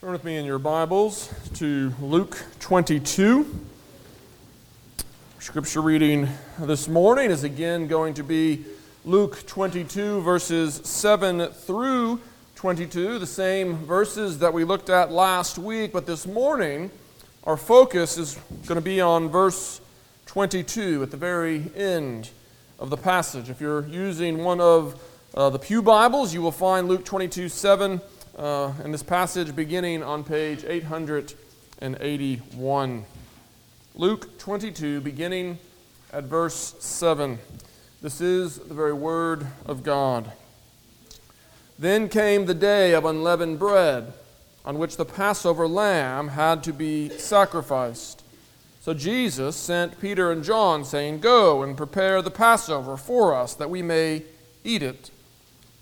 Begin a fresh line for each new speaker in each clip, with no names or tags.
Turn with me in your Bibles to Luke 22. Scripture reading this morning is again going to be Luke 22, verses 7 through 22, the same verses that we looked at last week, but this morning our focus is going to be on verse 22 at the very end of the passage. If you're using one of uh, the Pew Bibles, you will find Luke 22, 7 uh, in this passage beginning on page 881. Luke 22, beginning at verse 7. This is the very word of God. Then came the day of unleavened bread, on which the Passover lamb had to be sacrificed. So Jesus sent Peter and John, saying, Go and prepare the Passover for us, that we may eat it.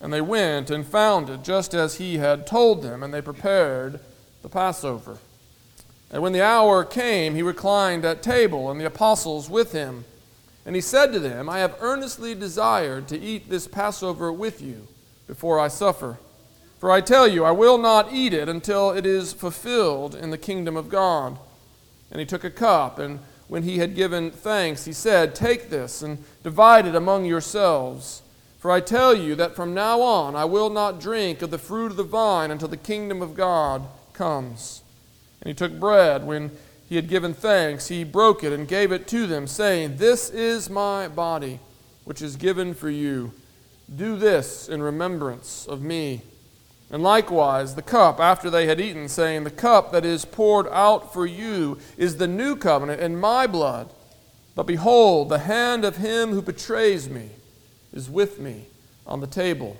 And they went and found it just as he had told them, and they prepared the Passover. And when the hour came, he reclined at table, and the apostles with him. And he said to them, I have earnestly desired to eat this Passover with you before I suffer. For I tell you, I will not eat it until it is fulfilled in the kingdom of God. And he took a cup, and when he had given thanks, he said, Take this and divide it among yourselves. For I tell you that from now on I will not drink of the fruit of the vine until the kingdom of God comes. And he took bread. When he had given thanks, he broke it and gave it to them, saying, This is my body, which is given for you. Do this in remembrance of me. And likewise, the cup after they had eaten, saying, The cup that is poured out for you is the new covenant in my blood. But behold, the hand of him who betrays me is with me on the table.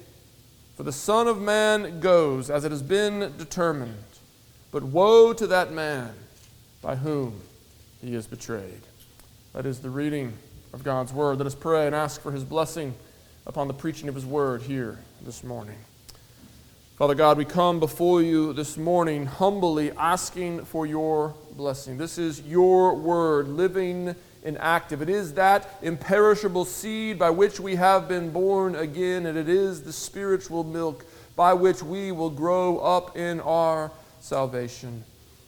For the Son of Man goes as it has been determined, but woe to that man by whom he is betrayed. That is the reading of God's word. Let us pray and ask for his blessing upon the preaching of his word here this morning. Father God, we come before you this morning humbly asking for your blessing. This is your word, living and active. It is that imperishable seed by which we have been born again, and it is the spiritual milk by which we will grow up in our salvation.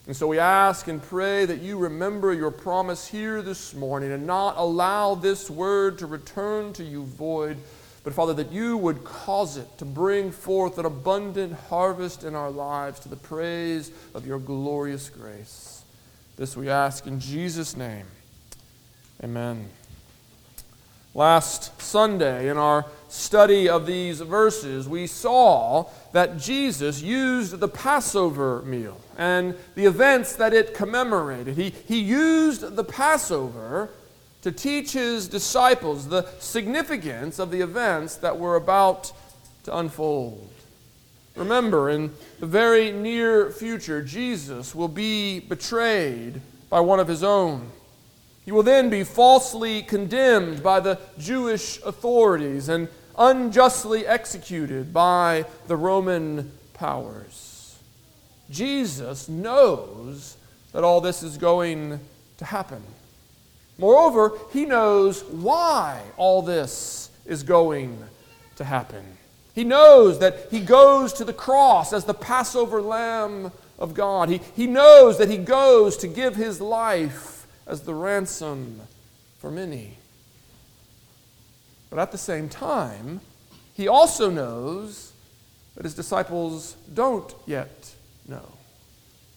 And so we ask and pray that you remember your promise here this morning and not allow this word to return to you void, but Father, that you would cause it to bring forth an abundant harvest in our lives to the praise of your glorious grace. This we ask in Jesus' name. Amen. Last Sunday, in our study of these verses, we saw that Jesus used the Passover meal and the events that it commemorated. He, he used the Passover to teach his disciples the significance of the events that were about to unfold. Remember, in the very near future, Jesus will be betrayed by one of his own. He will then be falsely condemned by the Jewish authorities and unjustly executed by the Roman powers. Jesus knows that all this is going to happen. Moreover, he knows why all this is going to happen. He knows that he goes to the cross as the Passover Lamb of God. He, he knows that he goes to give his life as the ransom for many. But at the same time, he also knows that his disciples don't yet know.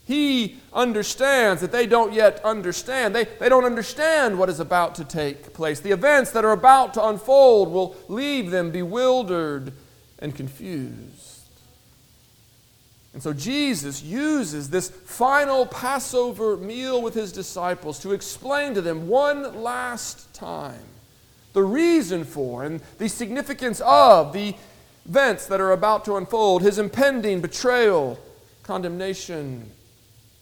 He understands that they don't yet understand. They, they don't understand what is about to take place. The events that are about to unfold will leave them bewildered and confused. And so Jesus uses this final Passover meal with his disciples to explain to them one last time the reason for and the significance of the events that are about to unfold his impending betrayal, condemnation,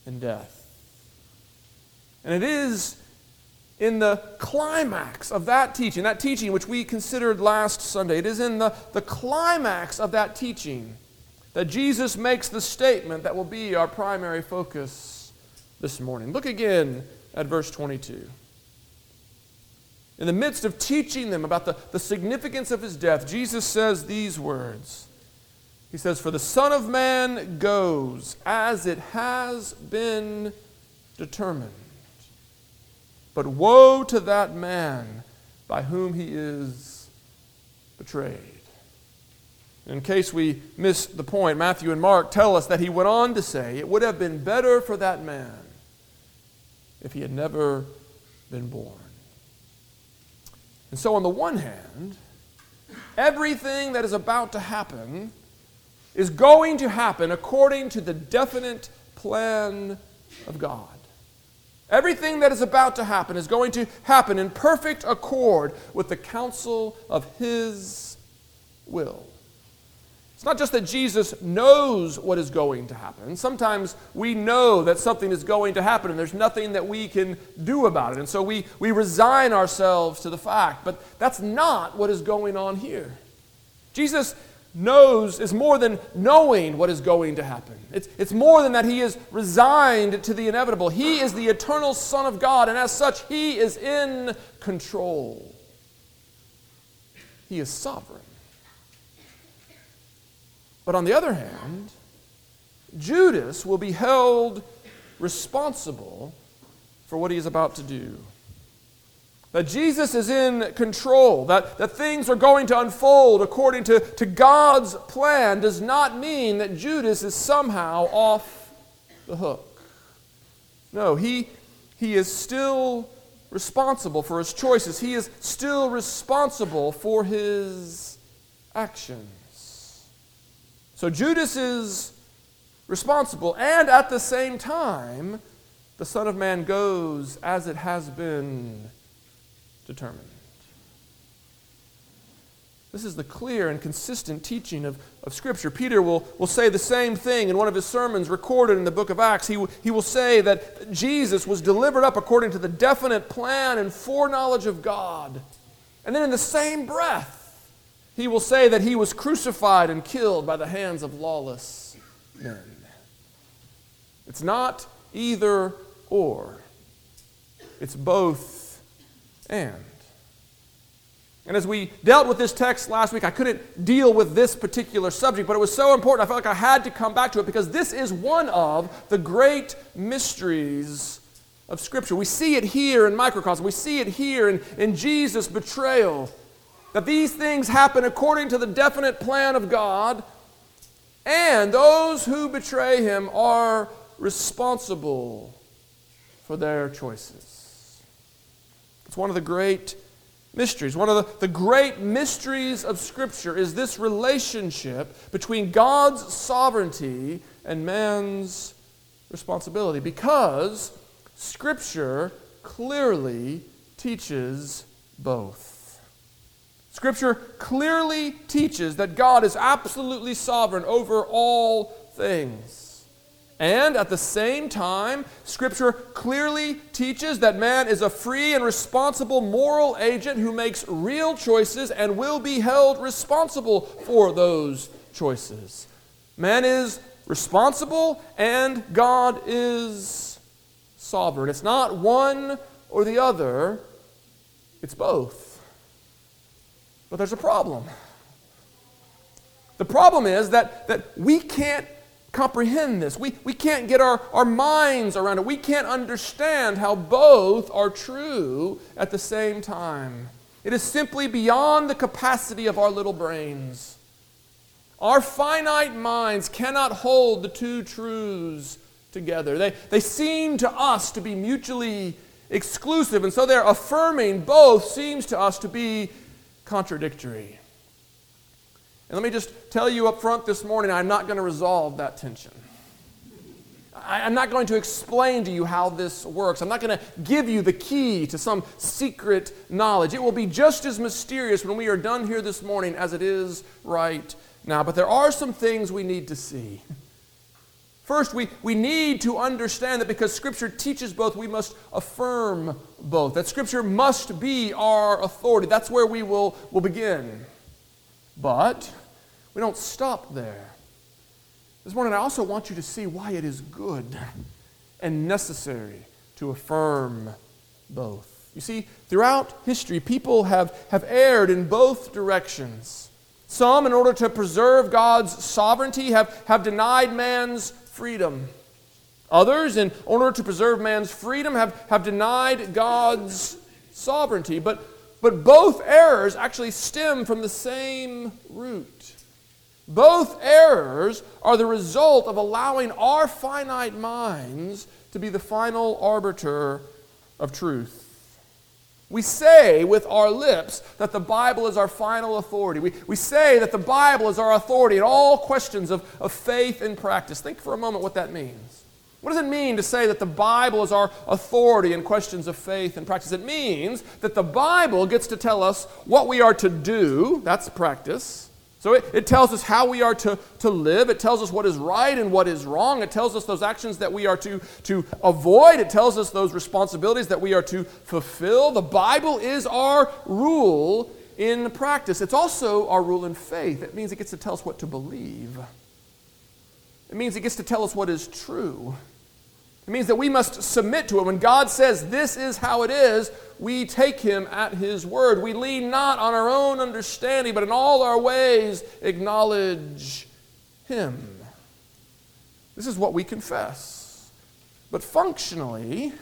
and death. And it is in the climax of that teaching, that teaching which we considered last Sunday, it is in the, the climax of that teaching that Jesus makes the statement that will be our primary focus this morning. Look again at verse 22. In the midst of teaching them about the, the significance of his death, Jesus says these words. He says, For the Son of Man goes as it has been determined. But woe to that man by whom he is betrayed. In case we miss the point, Matthew and Mark tell us that he went on to say, It would have been better for that man if he had never been born. And so, on the one hand, everything that is about to happen is going to happen according to the definite plan of God. Everything that is about to happen is going to happen in perfect accord with the counsel of His will. It's not just that Jesus knows what is going to happen. Sometimes we know that something is going to happen and there's nothing that we can do about it. And so we, we resign ourselves to the fact. But that's not what is going on here. Jesus knows is more than knowing what is going to happen. It's, it's more than that he is resigned to the inevitable. He is the eternal Son of God, and as such, he is in control. He is sovereign. But on the other hand, Judas will be held responsible for what he is about to do. That Jesus is in control, that, that things are going to unfold according to, to God's plan, does not mean that Judas is somehow off the hook. No, he, he is still responsible for his choices, he is still responsible for his actions. So Judas is responsible, and at the same time, the Son of Man goes as it has been determined. This is the clear and consistent teaching of, of Scripture. Peter will, will say the same thing in one of his sermons recorded in the book of Acts. He, he will say that Jesus was delivered up according to the definite plan and foreknowledge of God. And then in the same breath, he will say that he was crucified and killed by the hands of lawless men. It's not either or, it's both and. And as we dealt with this text last week, I couldn't deal with this particular subject, but it was so important. I felt like I had to come back to it because this is one of the great mysteries of Scripture. We see it here in microcosm, we see it here in, in Jesus' betrayal that these things happen according to the definite plan of God, and those who betray him are responsible for their choices. It's one of the great mysteries. One of the, the great mysteries of Scripture is this relationship between God's sovereignty and man's responsibility because Scripture clearly teaches both. Scripture clearly teaches that God is absolutely sovereign over all things. And at the same time, Scripture clearly teaches that man is a free and responsible moral agent who makes real choices and will be held responsible for those choices. Man is responsible and God is sovereign. It's not one or the other, it's both. But there's a problem. The problem is that, that we can't comprehend this. We, we can't get our, our minds around it. We can't understand how both are true at the same time. It is simply beyond the capacity of our little brains. Our finite minds cannot hold the two truths together. They, they seem to us to be mutually exclusive, and so they're affirming both seems to us to be contradictory. And let me just tell you up front this morning, I'm not going to resolve that tension. I'm not going to explain to you how this works. I'm not going to give you the key to some secret knowledge. It will be just as mysterious when we are done here this morning as it is right now. But there are some things we need to see. First, we, we need to understand that because Scripture teaches both, we must affirm both. That Scripture must be our authority. That's where we will, will begin. But we don't stop there. This morning, I also want you to see why it is good and necessary to affirm both. You see, throughout history, people have, have erred in both directions. Some, in order to preserve God's sovereignty, have, have denied man's freedom. Others, in order to preserve man's freedom, have, have denied God's sovereignty. But, but both errors actually stem from the same root. Both errors are the result of allowing our finite minds to be the final arbiter of truth. We say with our lips that the Bible is our final authority. We, we say that the Bible is our authority in all questions of, of faith and practice. Think for a moment what that means. What does it mean to say that the Bible is our authority in questions of faith and practice? It means that the Bible gets to tell us what we are to do, that's practice, so it, it tells us how we are to, to live. It tells us what is right and what is wrong. It tells us those actions that we are to, to avoid. It tells us those responsibilities that we are to fulfill. The Bible is our rule in practice. It's also our rule in faith. It means it gets to tell us what to believe. It means it gets to tell us what is true. It means that we must submit to it. When God says this is how it is, we take him at his word. We lean not on our own understanding, but in all our ways acknowledge him. This is what we confess. But functionally,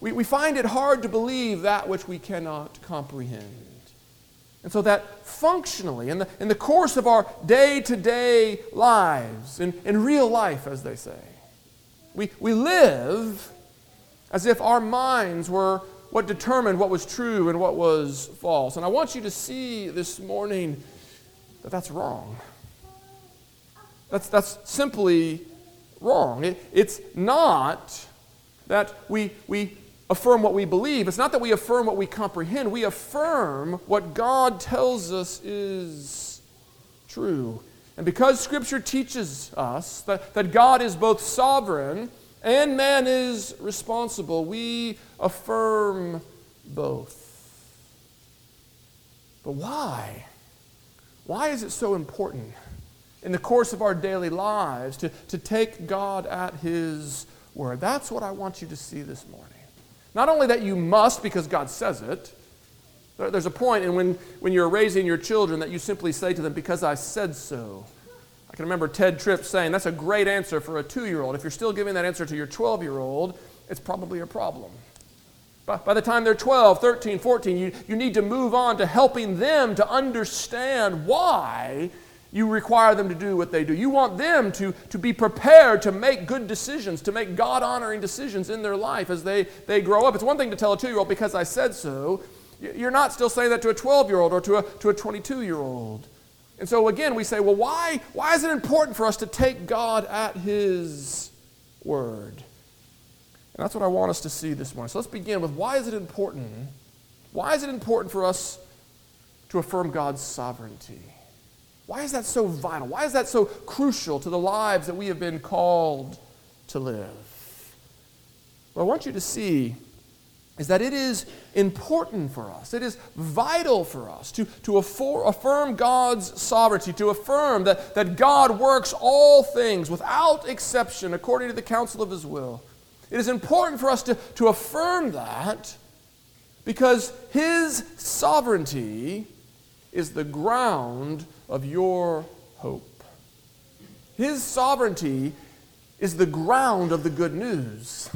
we, we find it hard to believe that which we cannot comprehend. And so that functionally, in the, in the course of our day to day lives, in, in real life, as they say, we, we live as if our minds were what determined what was true and what was false. And I want you to see this morning that that's wrong. That's, that's simply wrong. It, it's not that we, we affirm what we believe, it's not that we affirm what we comprehend. We affirm what God tells us is true. And because Scripture teaches us that, that God is both sovereign and man is responsible, we affirm both. But why? Why is it so important in the course of our daily lives to, to take God at His word? That's what I want you to see this morning. Not only that you must because God says it, there's a point in when, when you're raising your children that you simply say to them, Because I said so. I can remember Tedd Tripp saying, That's a great answer for a two year old. If you're still giving that answer to your 12 year old, it's probably a problem. By, by the time they're 12, 13, 14, you, you need to move on to helping them to understand why you require them to do what they do. You want them to, to be prepared to make good decisions, to make God honoring decisions in their life as they, they grow up. It's one thing to tell a two year old, because I said so. You're not still saying that to a 12 year old or to a, to a 22 year old. And so again, we say, well, why, why is it important for us to take God at His word? And that's what I want us to see this morning. So let's begin with why is it important? Why is it important for us to affirm God's sovereignty? Why is that so vital? Why is that so crucial to the lives that we have been called to live? Well, I want you to see is that it is important for us, it is vital for us to, to affirm God's sovereignty, to affirm that, that God works all things without exception according to the counsel of His will. It is important for us to, to affirm that because His sovereignty is the ground of your hope. His sovereignty is the ground of the good news.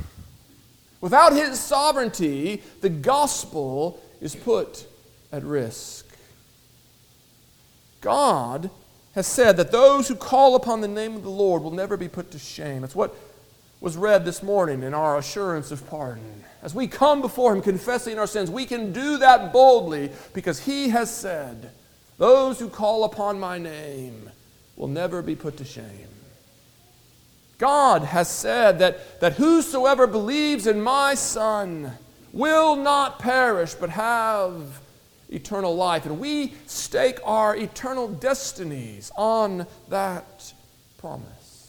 Without his sovereignty, the gospel is put at risk. God has said that those who call upon the name of the Lord will never be put to shame. It's what was read this morning in our assurance of pardon. As we come before Him confessing our sins, we can do that boldly because He has said, Those who call upon my name will never be put to shame. God has said that, that whosoever believes in my Son will not perish but have eternal life. And we stake our eternal destinies on that promise.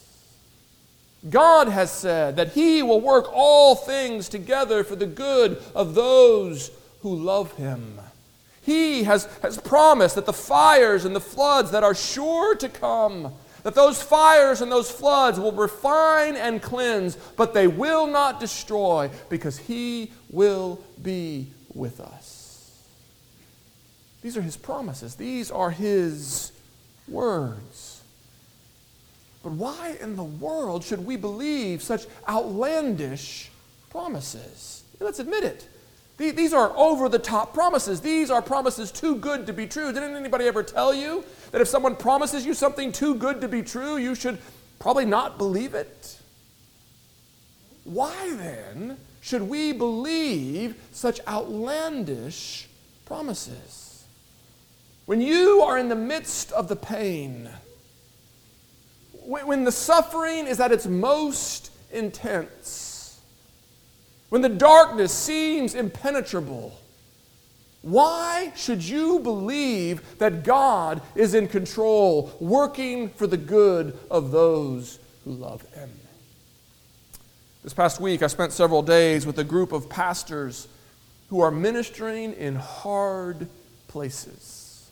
God has said that He will work all things together for the good of those who love Him. He has, has promised that the fires and the floods that are sure to come, that those fires and those floods will refine and cleanse, but they will not destroy because He will be with us. These are His promises, these are His words. But why in the world should we believe such outlandish promises? Let's admit it. These are over the top promises. These are promises too good to be true. Didn't anybody ever tell you that if someone promises you something too good to be true, you should probably not believe it? Why then should we believe such outlandish promises? When you are in the midst of the pain, when the suffering is at its most intense, when the darkness seems impenetrable, why should you believe that God is in control, working for the good of those who love Him? This past week, I spent several days with a group of pastors who are ministering in hard places.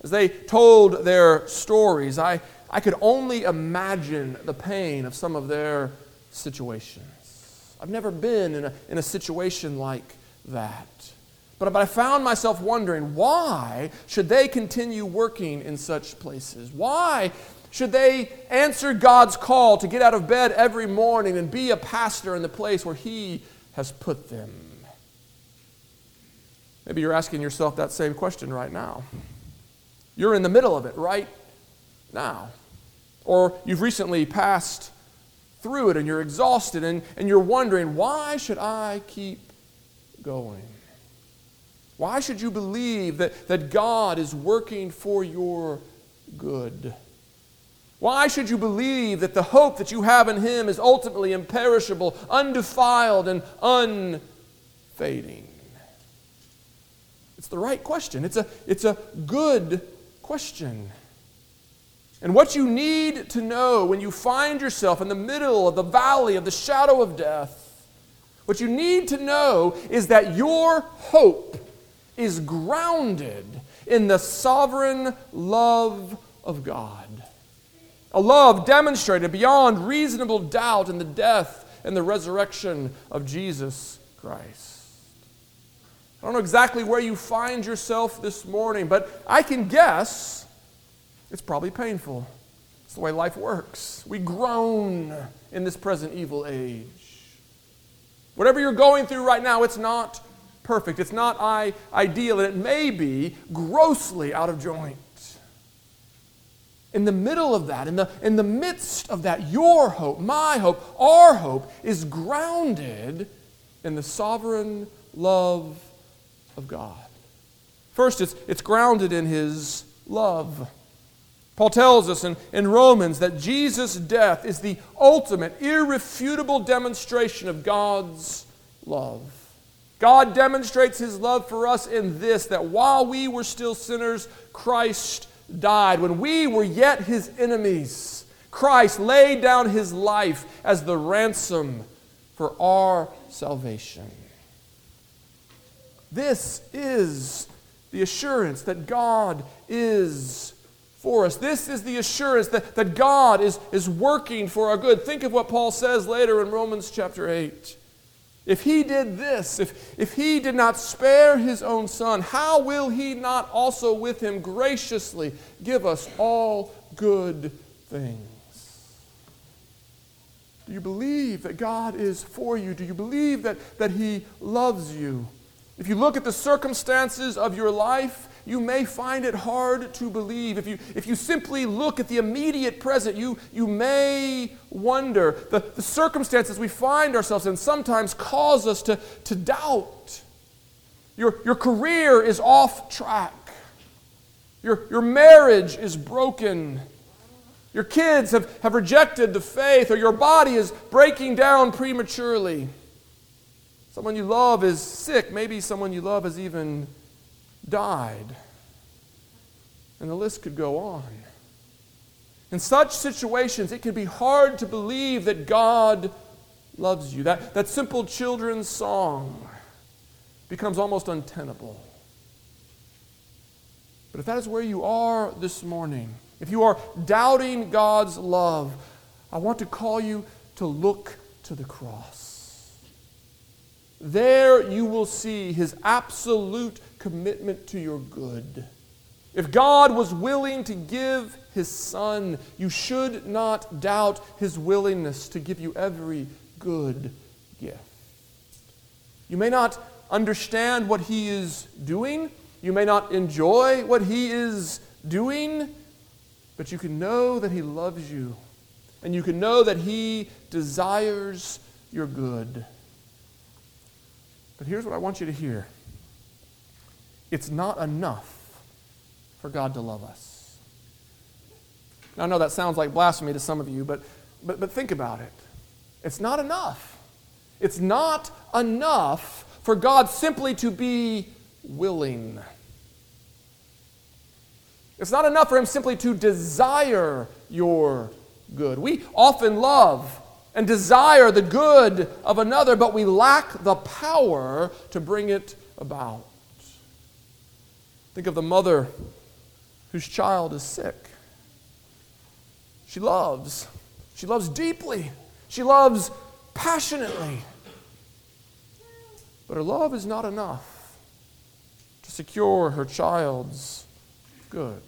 As they told their stories, I, I could only imagine the pain of some of their situations. I've never been in a, in a situation like that. But, but I found myself wondering why should they continue working in such places? Why should they answer God's call to get out of bed every morning and be a pastor in the place where He has put them? Maybe you're asking yourself that same question right now. You're in the middle of it right now. Or you've recently passed through it and you're exhausted and, and you're wondering, why should I keep going? Why should you believe that, that God is working for your good? Why should you believe that the hope that you have in Him is ultimately imperishable, undefiled, and unfading? It's the right question. It's a, it's a good question. And what you need to know when you find yourself in the middle of the valley of the shadow of death, what you need to know is that your hope is grounded in the sovereign love of God. A love demonstrated beyond reasonable doubt in the death and the resurrection of Jesus Christ. I don't know exactly where you find yourself this morning, but I can guess it's probably painful. It's the way life works. We groan in this present evil age. Whatever you're going through right now, it's not perfect. It's not I, ideal, and it may be grossly out of joint. In the middle of that, in the, in the midst of that, your hope, my hope, our hope is grounded in the sovereign love of God. First, it's, it's grounded in His love. Paul tells us in, in Romans that Jesus' death is the ultimate, irrefutable demonstration of God's love. God demonstrates his love for us in this that while we were still sinners, Christ died. When we were yet his enemies, Christ laid down his life as the ransom for our salvation. This is the assurance that God is for us. This is the assurance that, that God is, is working for our good. Think of what Paul says later in Romans chapter 8. If he did this, if, if he did not spare his own son, how will he not also with him graciously give us all good things? Do you believe that God is for you? Do you believe that, that he loves you? If you look at the circumstances of your life, you may find it hard to believe. If you, if you simply look at the immediate present, you, you may wonder. The, the circumstances we find ourselves in sometimes cause us to, to doubt. Your, your career is off track, your, your marriage is broken. Your kids have, have rejected the faith, or your body is breaking down prematurely. Someone you love is sick. Maybe someone you love has even died. And the list could go on. In such situations, it can be hard to believe that God loves you. That, that simple children's song becomes almost untenable. But if that is where you are this morning, if you are doubting God's love, I want to call you to look to the cross. There you will see his absolute commitment to your good. If God was willing to give his son, you should not doubt his willingness to give you every good gift. You may not understand what he is doing, you may not enjoy what he is doing, but you can know that he loves you, and you can know that he desires your good. But here's what I want you to hear it's not enough for God to love us. Now, I know that sounds like blasphemy to some of you, but, but, but think about it. It's not enough. It's not enough for God simply to be willing. It's not enough for Him simply to desire your good. We often love and desire the good of another, but we lack the power to bring it about. Think of the mother whose child is sick. She loves. She loves deeply. She loves passionately. But her love is not enough to secure her child's good.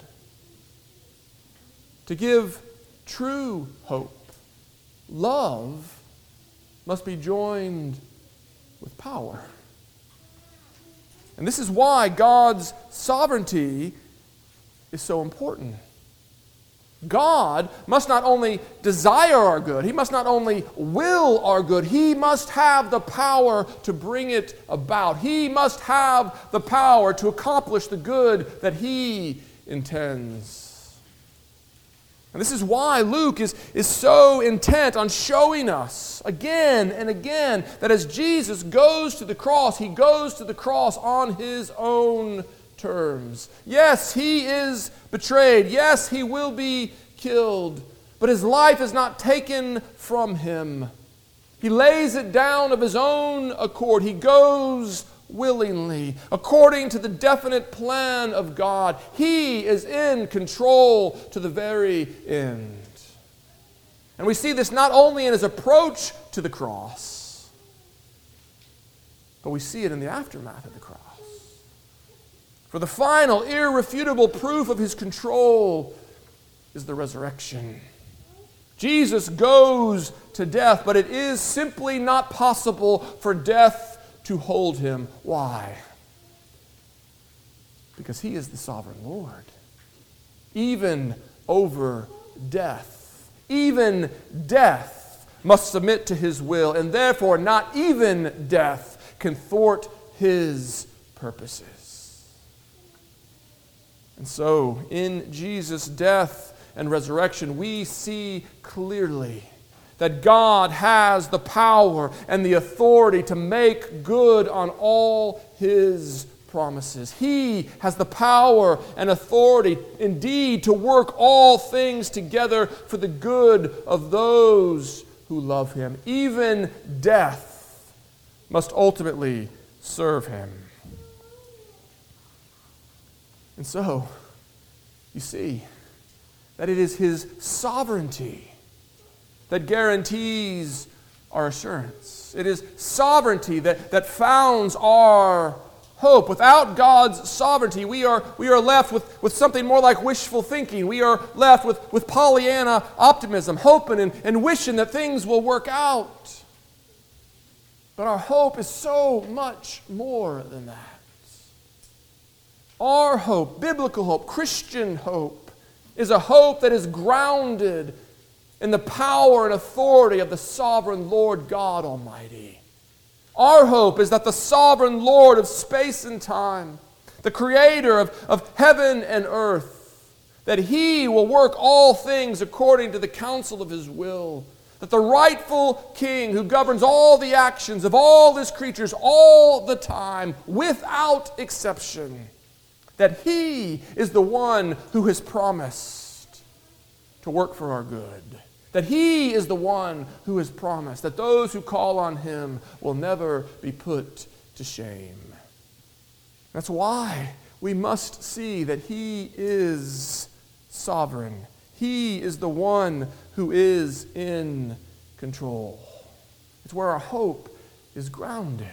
To give true hope, love must be joined with power. And this is why God's sovereignty is so important. God must not only desire our good, He must not only will our good, He must have the power to bring it about. He must have the power to accomplish the good that He intends. And this is why Luke is, is so intent on showing us again and again that as Jesus goes to the cross, He goes to the cross on His own terms. Yes, he is betrayed. Yes, he will be killed. But his life is not taken from him. He lays it down of his own accord. He goes willingly, according to the definite plan of God. He is in control to the very end. And we see this not only in his approach to the cross, but we see it in the aftermath of the cross. For the final, irrefutable proof of his control is the resurrection. Jesus goes to death, but it is simply not possible for death to hold him. Why? Because he is the sovereign Lord, even over death. Even death must submit to his will, and therefore, not even death can thwart his purposes. And so, in Jesus' death and resurrection, we see clearly that God has the power and the authority to make good on all his promises. He has the power and authority, indeed, to work all things together for the good of those who love him. Even death must ultimately serve him. And so, you see that it is His sovereignty that guarantees our assurance. It is sovereignty that, that founds our hope. Without God's sovereignty, we are, we are left with, with something more like wishful thinking. We are left with, with Pollyanna optimism, hoping and, and wishing that things will work out. But our hope is so much more than that. Our hope, biblical hope, Christian hope, is a hope that is grounded in the power and authority of the sovereign Lord God Almighty. Our hope is that the sovereign Lord of space and time, the creator of, of heaven and earth, that he will work all things according to the counsel of his will. That the rightful king who governs all the actions of all his creatures all the time, without exception, that He is the one who has promised to work for our good. That He is the one who has promised that those who call on Him will never be put to shame. That's why we must see that He is sovereign. He is the one who is in control. It's where our hope is grounded.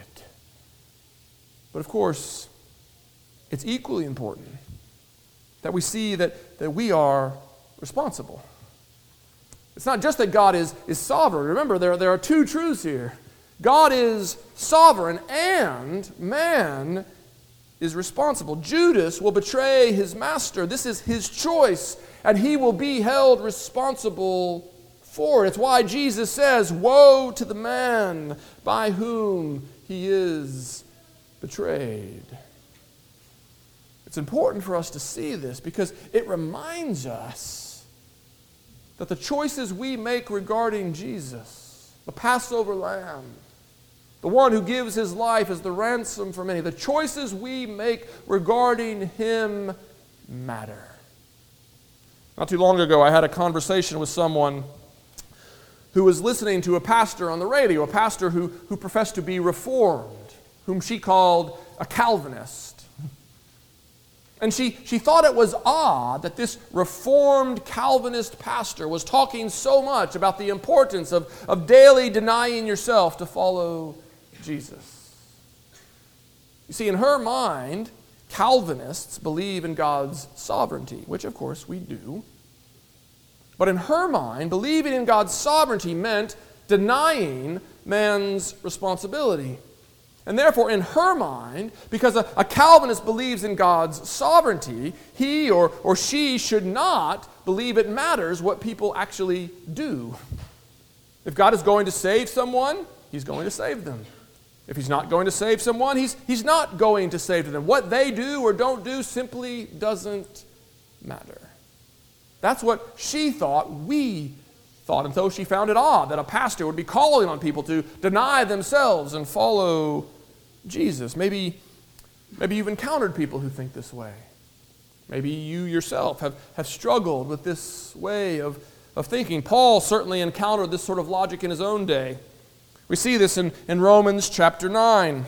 But of course, it's equally important that we see that, that we are responsible. It's not just that God is, is sovereign. Remember, there, there are two truths here God is sovereign, and man is responsible. Judas will betray his master. This is his choice, and he will be held responsible for it. It's why Jesus says, Woe to the man by whom he is betrayed. It's important for us to see this because it reminds us that the choices we make regarding Jesus, the Passover lamb, the one who gives his life as the ransom for many, the choices we make regarding him matter. Not too long ago, I had a conversation with someone who was listening to a pastor on the radio, a pastor who, who professed to be reformed, whom she called a Calvinist. And she, she thought it was odd that this reformed Calvinist pastor was talking so much about the importance of, of daily denying yourself to follow Jesus. You see, in her mind, Calvinists believe in God's sovereignty, which of course we do. But in her mind, believing in God's sovereignty meant denying man's responsibility. And therefore, in her mind, because a, a, Calvinist believes in God's sovereignty, he or, or she should not believe it matters what people actually do. If God is going to save someone, he's going to save them. If he's not going to save someone, he's, he's not going to save them. What they do or don't do simply doesn't matter. That's what she thought we thought until she found it odd that a pastor would be calling on people to deny themselves and follow Jesus. Maybe, maybe you've encountered people who think this way. Maybe you yourself have, have struggled with this way of, of thinking. Paul certainly encountered this sort of logic in his own day. We see this in, in Romans chapter 9.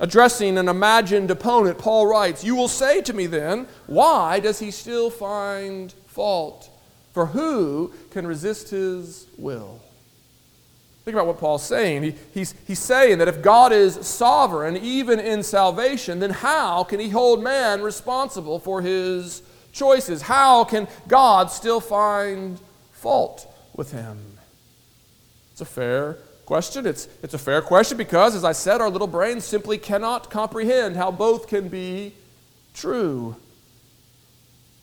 Addressing an imagined opponent, Paul writes, You will say to me then, why does he still find fault? For who can resist his will? Think about what Paul's saying. He, he's, he's saying that if God is sovereign, even in salvation, then how can he hold man responsible for his choices? How can God still find fault with him? It's a fair question. It's, it's a fair question because, as I said, our little brains simply cannot comprehend how both can be true.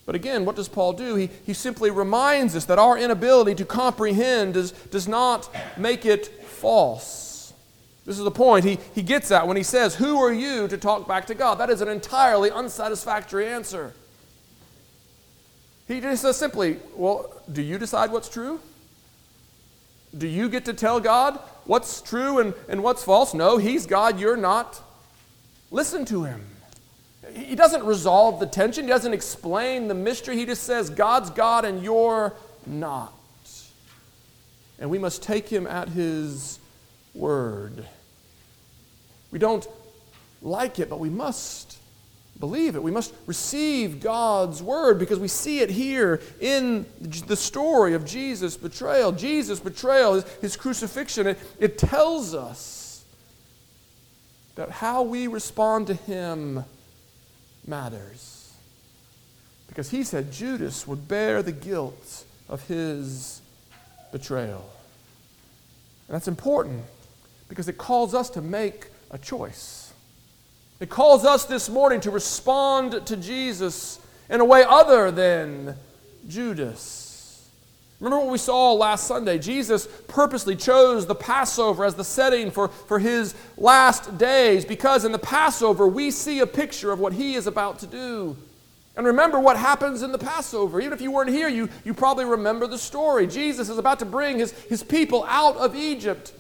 But again, what does Paul do? He, he simply reminds us that our inability to comprehend does, does not make it false. This is the point he, he gets at when he says, Who are you to talk back to God? That is an entirely unsatisfactory answer. He just says simply, Well, do you decide what's true? Do you get to tell God what's true and, and what's false? No, He's God, you're not. Listen to Him. He doesn't resolve the tension, he doesn't explain the mystery. He just says, God's God and you're not. And we must take him at his word. We don't like it, but we must believe it. We must receive God's word because we see it here in the story of Jesus' betrayal. Jesus' betrayal, his, crucifixion, it, it tells us that how we respond to him matters. Because he said Judas would bear the guilt of his betrayal. And that's important because it calls us to make a choice. It calls us this morning to respond to Jesus in a way other than Judas. Remember what we saw last Sunday? Jesus purposely chose the Passover as the setting for, for his last days because in the Passover we see a picture of what he is about to do. And remember what happens in the Passover. Even if you weren't here, you, you probably remember the story. Jesus is about to bring his, his people out of Egypt.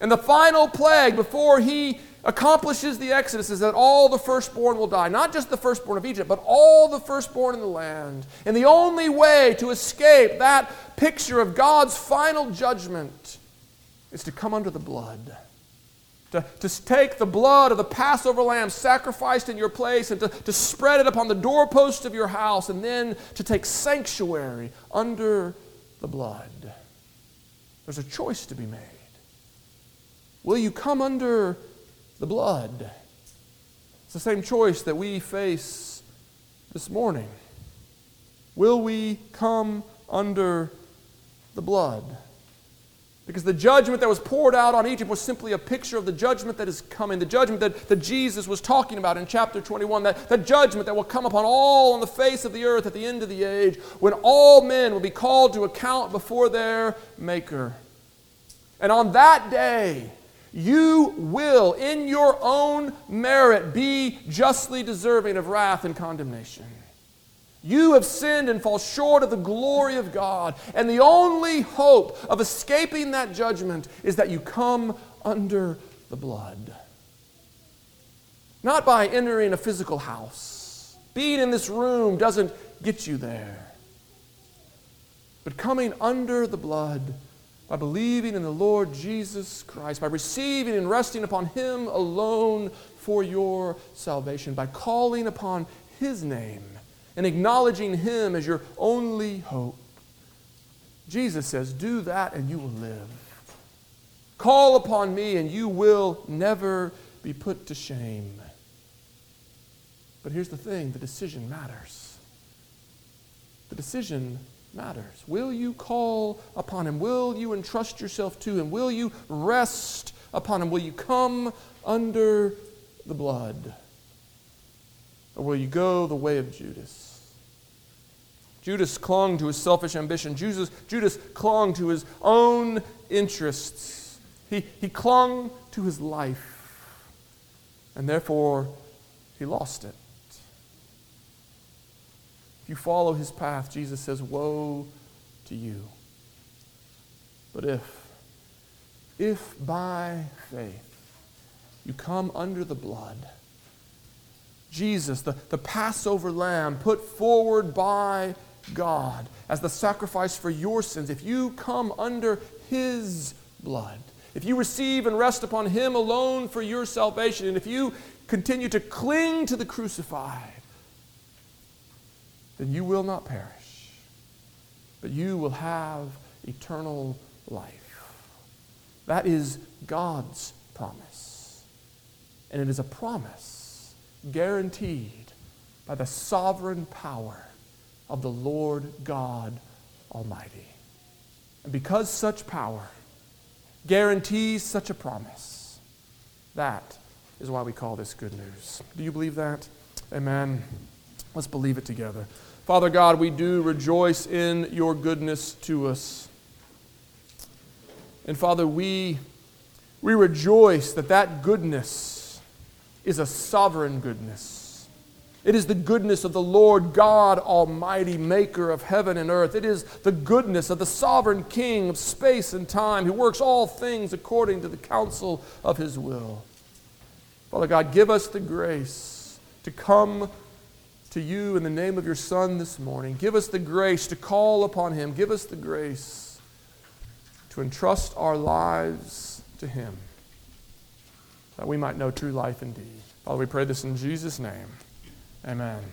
And the final plague before he accomplishes the Exodus is that all the firstborn will die. Not just the firstborn of Egypt, but all the firstborn in the land. And the only way to escape that picture of God's final judgment is to come under the blood. To, to take the blood of the Passover lamb sacrificed in your place and to, to spread it upon the doorpost of your house, and then to take sanctuary under the blood. There's a choice to be made. Will you come under the blood? It's the same choice that we face this morning. Will we come under the blood? Because the judgment that was poured out on Egypt was simply a picture of the judgment that is coming, the judgment that, that Jesus was talking about in chapter 21, that, that judgment that will come upon all on the face of the earth at the end of the age, when all men will be called to account before their Maker. And on that day, you will, in your own merit, be justly deserving of wrath and condemnation. You have sinned and fall short of the glory of God. And the only hope of escaping that judgment is that you come under the blood. Not by entering a physical house. Being in this room doesn't get you there. But coming under the blood by believing in the Lord Jesus Christ, by receiving and resting upon Him alone for your salvation, by calling upon His name and acknowledging Him as your only hope. Jesus says, Do that and you will live. Call upon me and you will never be put to shame. But here's the thing the decision matters. The decision matters. Will you call upon Him? Will you entrust yourself to Him? Will you rest upon Him? Will you come under the blood? Or will you go the way of Judas? Judas clung to his selfish ambition. Judas, Judas clung to his own interests. He, he clung to his life. And therefore, he lost it. If you follow his path, Jesus says, Woe to you. But if, if by faith you come under the blood, Jesus, the, the Passover lamb put forward by God as the sacrifice for your sins, if you come under His blood, if you receive and rest upon Him alone for your salvation, and if you continue to cling to the crucified, then you will not perish, but you will have eternal life. That is God's promise. And it is a promise guaranteed by the sovereign power of the Lord God Almighty. And because such power guarantees such a promise, that is why we call this good news. Do you believe that? Amen. Let's believe it together. Father God, we do rejoice in your goodness to us. And Father, we, we rejoice that that goodness is a sovereign goodness. It is the goodness of the Lord God Almighty, maker of heaven and earth. It is the goodness of the sovereign King of space and time who works all things according to the counsel of his will. Father God, give us the grace to come to you in the name of your Son this morning. Give us the grace to call upon him. Give us the grace to entrust our lives to him that we might know true life indeed. Father, we pray this in Jesus' name. Amen.